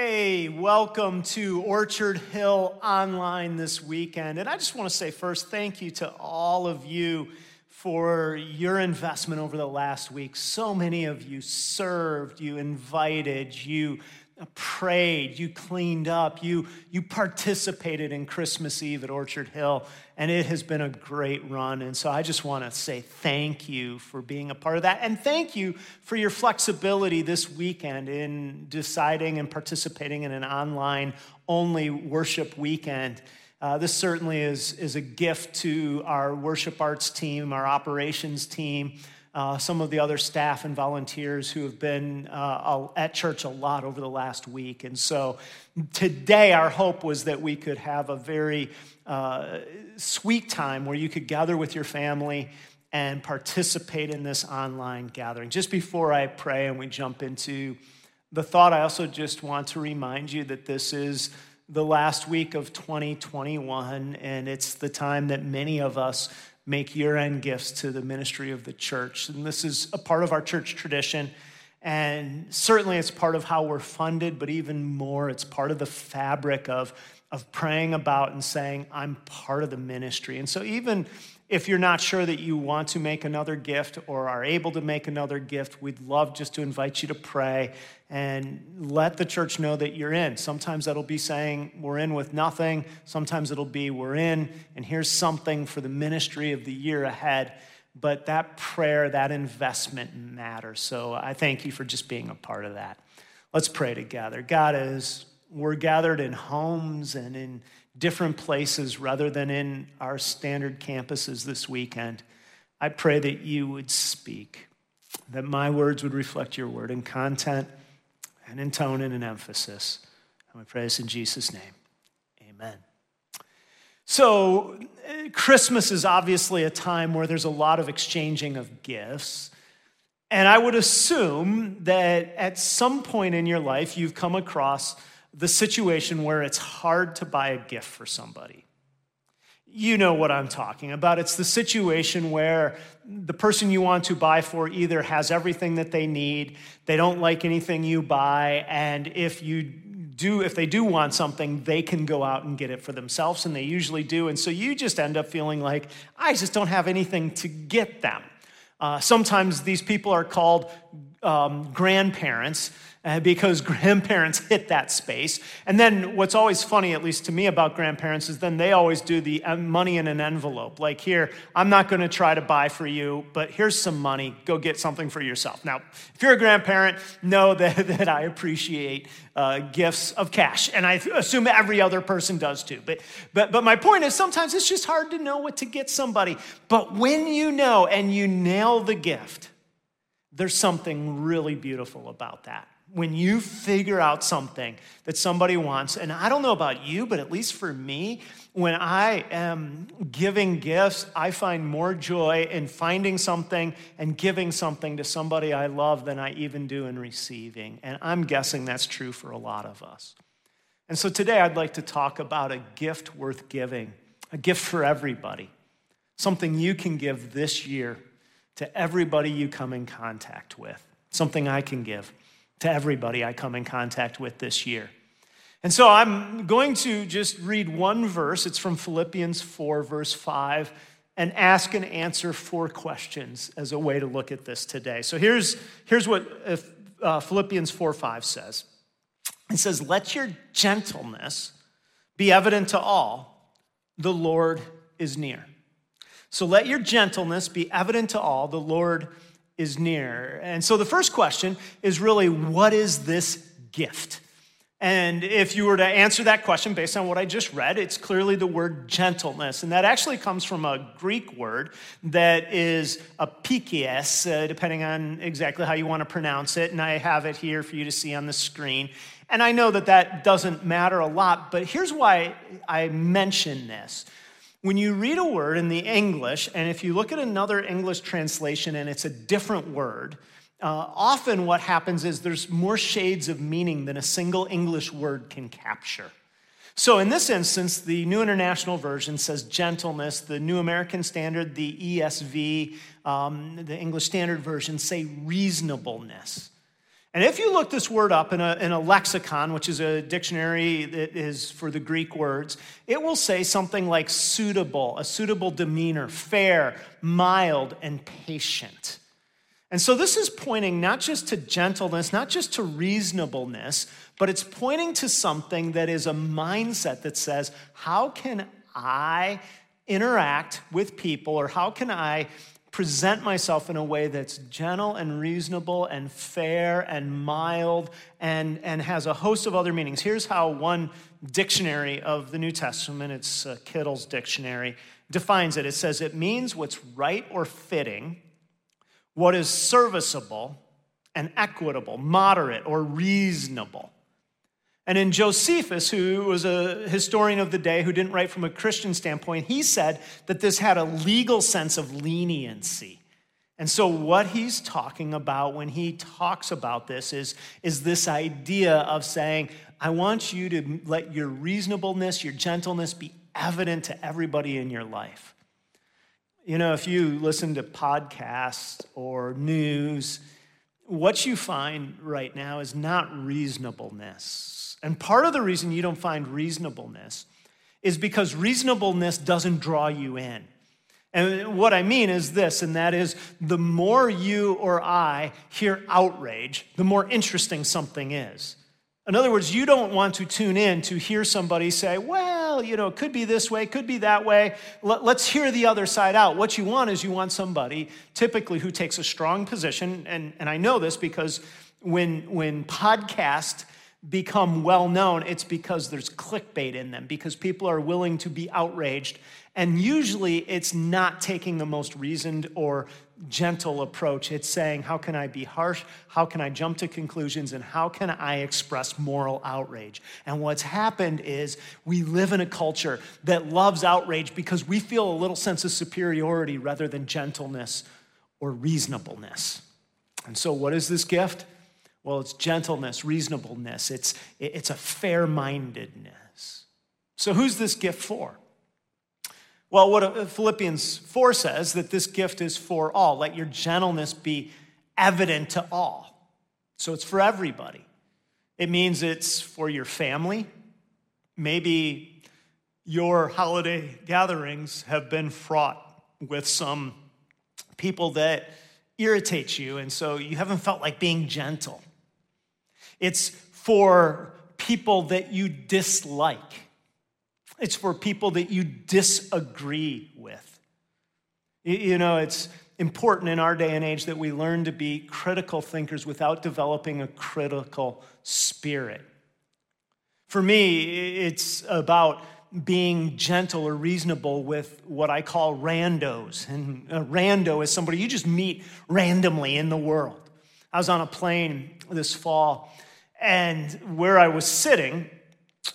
Hey, welcome to Orchard Hill Online this weekend. And I just want to say first, thank you to all of you for your investment over the last week. So many of you served, you invited, you prayed, you cleaned up, you, you participated in Christmas Eve at Orchard Hill, and it has been a great run. And so I just want to say thank you for being a part of that. And thank you for your flexibility this weekend in deciding and participating in an online only worship weekend. Uh, this certainly is, is a gift to our worship arts team, our operations team uh, some of the other staff and volunteers who have been uh, at church a lot over the last week. And so today, our hope was that we could have a very uh, sweet time where you could gather with your family and participate in this online gathering. Just before I pray and we jump into the thought, I also just want to remind you that this is the last week of 2021, and it's the time that many of us make year end gifts to the ministry of the church. And this is a part of our church tradition. And certainly it's part of how we're funded, but even more, it's part of the fabric of, of praying about and saying, I'm part of the ministry. And so even if you're not sure that you want to make another gift or are able to make another gift, we'd love just to invite you to pray and let the church know that you're in. Sometimes that'll be saying, We're in with nothing. Sometimes it'll be, We're in, and here's something for the ministry of the year ahead. But that prayer, that investment matters. So I thank you for just being a part of that. Let's pray together. God, as we're gathered in homes and in different places rather than in our standard campuses this weekend, I pray that you would speak, that my words would reflect your word in content and in tone and in emphasis. And we pray this in Jesus' name. Amen. So, Christmas is obviously a time where there's a lot of exchanging of gifts. And I would assume that at some point in your life, you've come across the situation where it's hard to buy a gift for somebody. You know what I'm talking about. It's the situation where the person you want to buy for either has everything that they need, they don't like anything you buy, and if you do if they do want something, they can go out and get it for themselves and they usually do. And so you just end up feeling like I just don't have anything to get them. Uh, sometimes these people are called um, grandparents because grandparents hit that space. And then what's always funny, at least to me, about grandparents is then they always do the uh, money in an envelope. Like, here, I'm not going to try to buy for you, but here's some money. Go get something for yourself. Now, if you're a grandparent, know that, that I appreciate uh, gifts of cash. And I assume every other person does too. But, but, but my point is sometimes it's just hard to know what to get somebody. But when you know and you nail the gift, there's something really beautiful about that when you figure out something that somebody wants, and I don't know about you, but at least for me, when I am giving gifts, I find more joy in finding something and giving something to somebody I love than I even do in receiving. And I'm guessing that's true for a lot of us. And so today I'd like to talk about a gift worth giving, a gift for everybody, something you can give this year to everybody you come in contact with, something I can give to everybody I come in contact with this year. And so I'm going to just read one verse. It's from Philippians 4, verse 5, and ask and answer four questions as a way to look at this today. So here's, here's what uh, Philippians 4, 5 says it says, Let your gentleness be evident to all, the Lord is near. So let your gentleness be evident to all, the Lord is near. And so the first question is really what is this gift? And if you were to answer that question based on what I just read, it's clearly the word gentleness. And that actually comes from a Greek word that is epieikes, uh, depending on exactly how you want to pronounce it. And I have it here for you to see on the screen. And I know that that doesn't matter a lot, but here's why I mention this. When you read a word in the English, and if you look at another English translation and it's a different word, uh, often what happens is there's more shades of meaning than a single English word can capture. So in this instance, the New International Version says gentleness, the New American Standard, the ESV, um, the English Standard Version say reasonableness. And if you look this word up in a, in a lexicon, which is a dictionary that is for the Greek words, it will say something like suitable, a suitable demeanor, fair, mild, and patient. And so this is pointing not just to gentleness, not just to reasonableness, but it's pointing to something that is a mindset that says, how can I interact with people or how can I present myself in a way that's gentle and reasonable and fair and mild and, and has a host of other meanings. Here's how one dictionary of the New Testament, it's uh, Kittel's dictionary, defines it. It says it means what's right or fitting, what is serviceable and equitable, moderate or reasonable. And in Josephus, who was a historian of the day who didn't write from a Christian standpoint, he said that this had a legal sense of leniency. And so, what he's talking about when he talks about this is, is this idea of saying, I want you to let your reasonableness, your gentleness be evident to everybody in your life. You know, if you listen to podcasts or news, what you find right now is not reasonableness and part of the reason you don't find reasonableness is because reasonableness doesn't draw you in. And what I mean is this, and that is the more you or I hear outrage, the more interesting something is. In other words, you don't want to tune in to hear somebody say, well, you know, it could be this way, it could be that way. Let's hear the other side out. What you want is you want somebody typically who takes a strong position. And, and I know this because when, when podcast become well known, it's because there's clickbait in them, because people are willing to be outraged. And usually it's not taking the most reasoned or gentle approach. It's saying, how can I be harsh? How can I jump to conclusions? And how can I express moral outrage? And what's happened is we live in a culture that loves outrage because we feel a little sense of superiority rather than gentleness or reasonableness. And so, what is this gift? Well, it's gentleness, reasonableness, it's, it's a fair mindedness. So, who's this gift for? Well, what uh, Philippians 4 says that this gift is for all. Let your gentleness be evident to all. So, it's for everybody. It means it's for your family. Maybe your holiday gatherings have been fraught with some people that irritate you, and so you haven't felt like being gentle. It's for people that you dislike. It's for people that you disagree with. You know, it's important in our day and age that we learn to be critical thinkers without developing a critical spirit. For me, it's about being gentle or reasonable with what I call randos. And a rando is somebody you just meet randomly in the world. I was on a plane this fall and where I was sitting,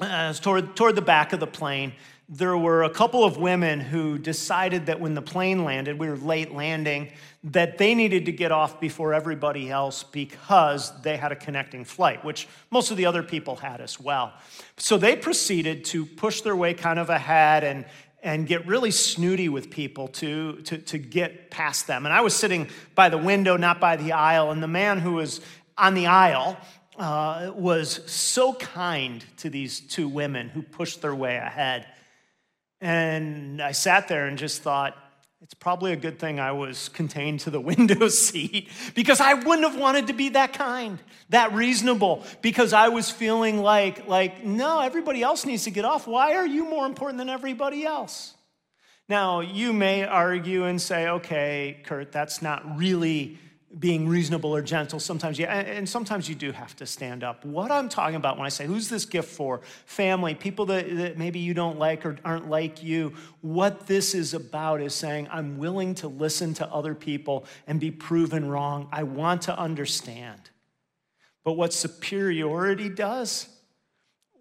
uh, toward, toward the back of the plane, there were a couple of women who decided that when the plane landed, we were late landing, that they needed to get off before everybody else because they had a connecting flight, which most of the other people had as well. So they proceeded to push their way kind of ahead and, and get really snooty with people to, to, to get past them. And I was sitting by the window, not by the aisle, and the man who was on the aisle uh, was so kind to these two women who pushed their way ahead. And I sat there and just thought, it's probably a good thing I was contained to the window seat because I wouldn't have wanted to be that kind, that reasonable, because I was feeling like, like, no, everybody else needs to get off. Why are you more important than everybody else? Now, you may argue and say, okay, Kurt, that's not really being reasonable or gentle. Sometimes, yeah, and sometimes you do have to stand up. What I'm talking about when I say, who's this gift for? Family, people that, that maybe you don't like or aren't like you. What this is about is saying, I'm willing to listen to other people and be proven wrong. I want to understand. But what superiority does,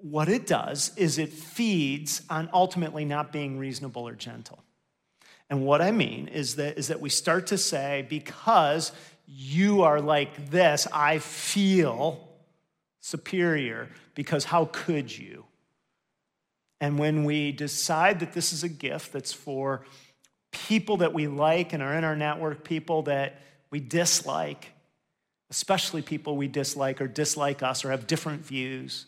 what it does is it feeds on ultimately not being reasonable or gentle. And what I mean is that, is that we start to say, because you are like this, I feel superior because how could you? And when we decide that this is a gift that's for people that we like and are in our network, people that we dislike, especially people we dislike or dislike us or have different views.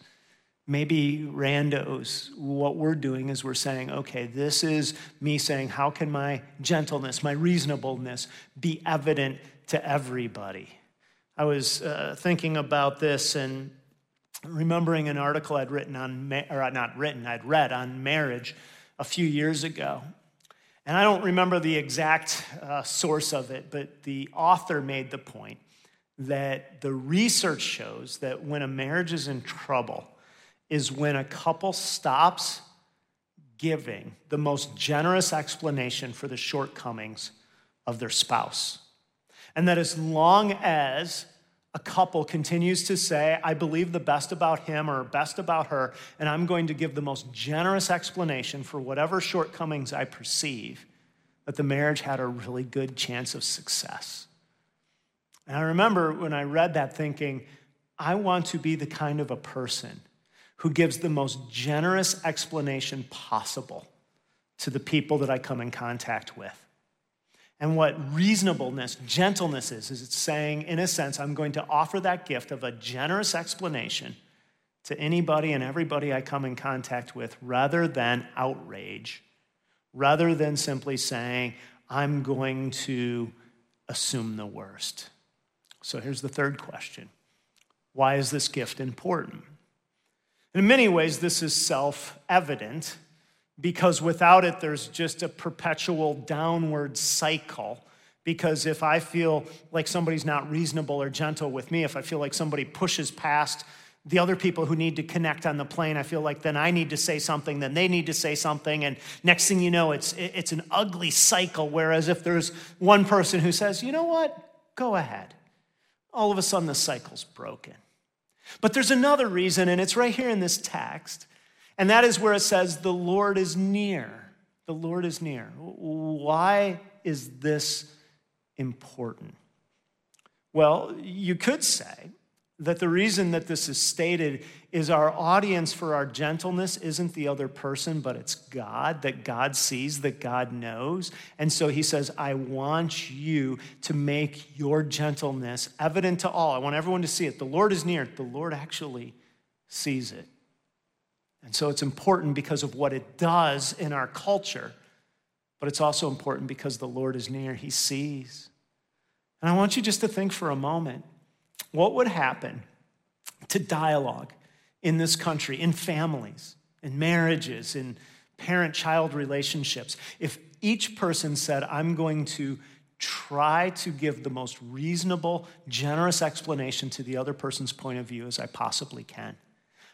Maybe randos, what we're doing is we're saying, okay, this is me saying, how can my gentleness, my reasonableness be evident to everybody? I was uh, thinking about this and remembering an article I'd written on, or not written, I'd read on marriage a few years ago. And I don't remember the exact uh, source of it, but the author made the point that the research shows that when a marriage is in trouble, is when a couple stops giving the most generous explanation for the shortcomings of their spouse. And that as long as a couple continues to say, I believe the best about him or best about her, and I'm going to give the most generous explanation for whatever shortcomings I perceive, that the marriage had a really good chance of success. And I remember when I read that thinking, I want to be the kind of a person who gives the most generous explanation possible to the people that I come in contact with. And what reasonableness, gentleness is, is it's saying, in a sense, I'm going to offer that gift of a generous explanation to anybody and everybody I come in contact with rather than outrage, rather than simply saying, I'm going to assume the worst. So here's the third question Why is this gift important? In many ways, this is self evident because without it, there's just a perpetual downward cycle. Because if I feel like somebody's not reasonable or gentle with me, if I feel like somebody pushes past the other people who need to connect on the plane, I feel like then I need to say something, then they need to say something, and next thing you know, it's, it's an ugly cycle. Whereas if there's one person who says, you know what, go ahead, all of a sudden the cycle's broken. But there's another reason, and it's right here in this text, and that is where it says, The Lord is near. The Lord is near. Why is this important? Well, you could say that the reason that this is stated is our audience for our gentleness isn't the other person, but it's God, that God sees, that God knows. And so he says, I want you to make your gentleness evident to all. I want everyone to see it. The Lord is near. The Lord actually sees it. And so it's important because of what it does in our culture, but it's also important because the Lord is near. He sees. And I want you just to think for a moment what would happen to dialogue in this country, in families, in marriages, in parent child relationships, if each person said, I'm going to try to give the most reasonable, generous explanation to the other person's point of view as I possibly can.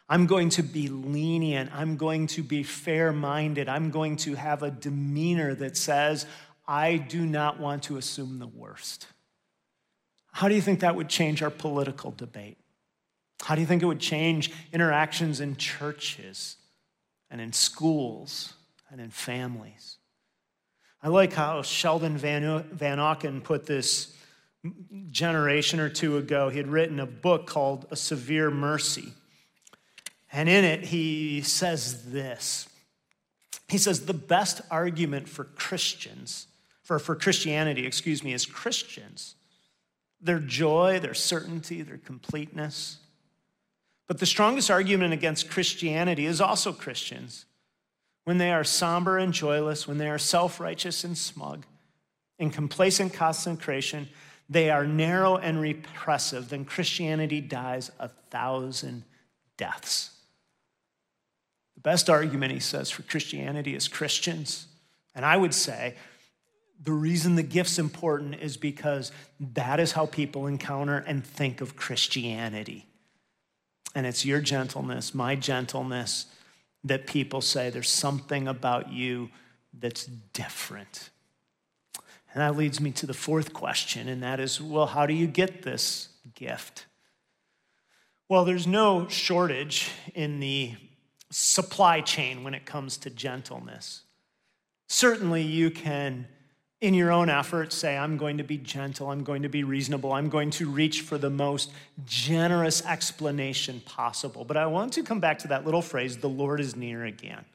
I'm going to be lenient. I'm going to be fair minded. I'm going to have a demeanor that says, I do not want to assume the worst. How do you think that would change our political debate? How do you think it would change interactions in churches and in schools and in families? I like how Sheldon Vanauken put this generation or two ago. He had written a book called A Severe Mercy. And in it, he says this He says, The best argument for Christians, for, for Christianity, excuse me, is Christians their joy, their certainty, their completeness. But the strongest argument against Christianity is also Christians. When they are somber and joyless, when they are self righteous and smug, in complacent consecration, they are narrow and repressive, then Christianity dies a thousand deaths. The best argument, he says, for Christianity is Christians. And I would say the reason the gift's important is because that is how people encounter and think of Christianity. And it's your gentleness, my gentleness, that people say there's something about you that's different. And that leads me to the fourth question, and that is well, how do you get this gift? Well, there's no shortage in the supply chain when it comes to gentleness. Certainly, you can in your own efforts, say, I'm going to be gentle, I'm going to be reasonable, I'm going to reach for the most generous explanation possible. But I want to come back to that little phrase, the Lord is near again.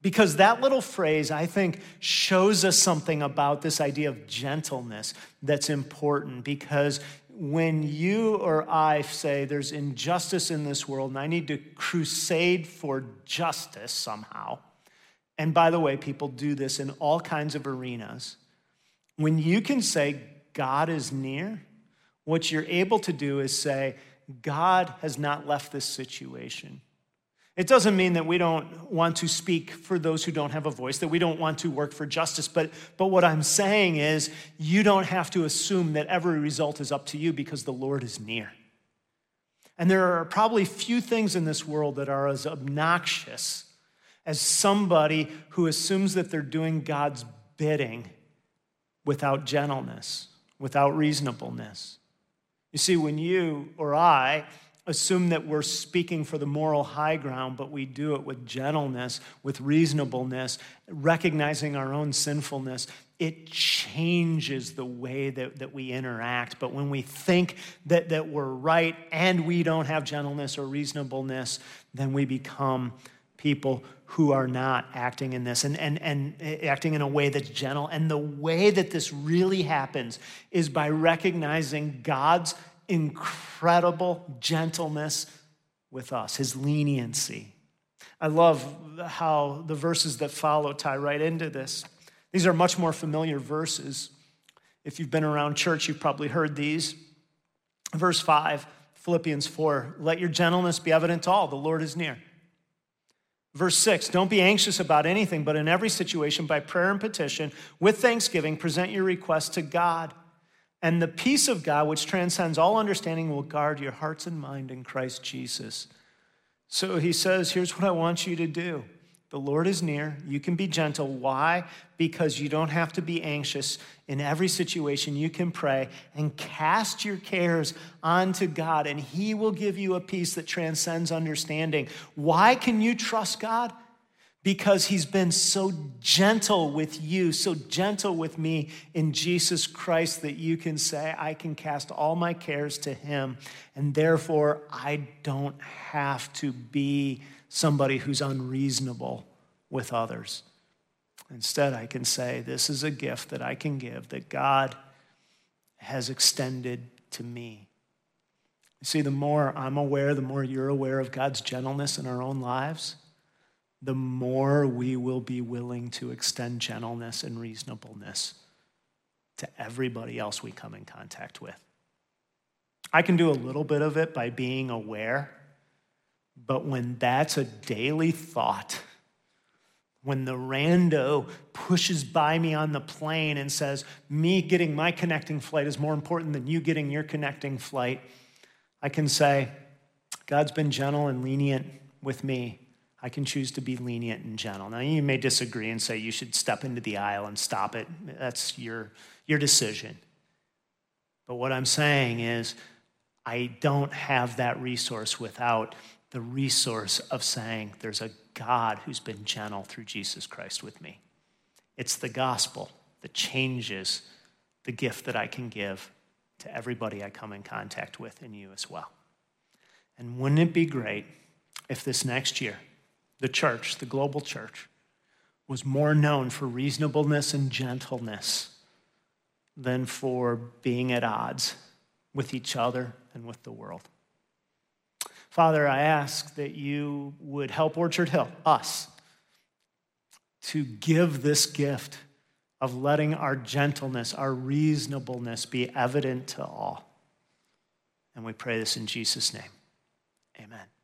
Because that little phrase, I think, shows us something about this idea of gentleness that's important. Because when you or I say there's injustice in this world and I need to crusade for justice somehow, and by the way, people do this in all kinds of arenas, when you can say God is near, what you're able to do is say, God has not left this situation. It doesn't mean that we don't want to speak for those who don't have a voice, that we don't want to work for justice. But, but what I'm saying is, you don't have to assume that every result is up to you because the Lord is near. And there are probably few things in this world that are as obnoxious as somebody who assumes that they're doing God's bidding without gentleness, without reasonableness. You see, when you or I assume that we're speaking for the moral high ground, but we do it with gentleness, with reasonableness, recognizing our own sinfulness. It changes the way that, that we interact. But when we think that, that we're right and we don't have gentleness or reasonableness, then we become people who are not acting in this and, and, and eh, acting in a way that's gentle. And the way that this really happens is by recognizing God's incredible gentleness with us, his leniency. I love how the verses that follow tie right into this. These are much more familiar verses. If you've been around church, you've probably heard these. Verse 5, Philippians 4 Let your gentleness be evident to all, the Lord is near. Verse 6 Don't be anxious about anything, but in every situation, by prayer and petition, with thanksgiving, present your requests to God. And the peace of God, which transcends all understanding, will guard your hearts and mind in Christ Jesus. So he says, Here's what I want you to do. The Lord is near. You can be gentle. Why? Because you don't have to be anxious. In every situation, you can pray and cast your cares onto God, and He will give you a peace that transcends understanding. Why can you trust God? Because he's been so gentle with you, so gentle with me in Jesus Christ that you can say, I can cast all my cares to him, and therefore I don't have to be somebody who's unreasonable with others. Instead, I can say, This is a gift that I can give that God has extended to me. You see, the more I'm aware, the more you're aware of God's gentleness in our own lives the more we will be willing to extend gentleness and reasonableness to everybody else we come in contact with. I can do a little bit of it by being aware, but when that's a daily thought, when the rando pushes by me on the plane and says, Me getting my connecting flight is more important than you getting your connecting flight, I can say, God's been gentle and lenient with me I can choose to be lenient and gentle. Now, you may disagree and say you should step into the aisle and stop it. That's your, your decision. But what I'm saying is, I don't have that resource without the resource of saying there's a God who's been gentle through Jesus Christ with me. It's the gospel that changes the gift that I can give to everybody I come in contact with, and you as well. And wouldn't it be great if this next year, the church, the global church, was more known for reasonableness and gentleness than for being at odds with each other and with the world. Father, I ask that you would help Orchard Hill, us, to give this gift of letting our gentleness, our reasonableness be evident to all. And we pray this in Jesus' name. Amen.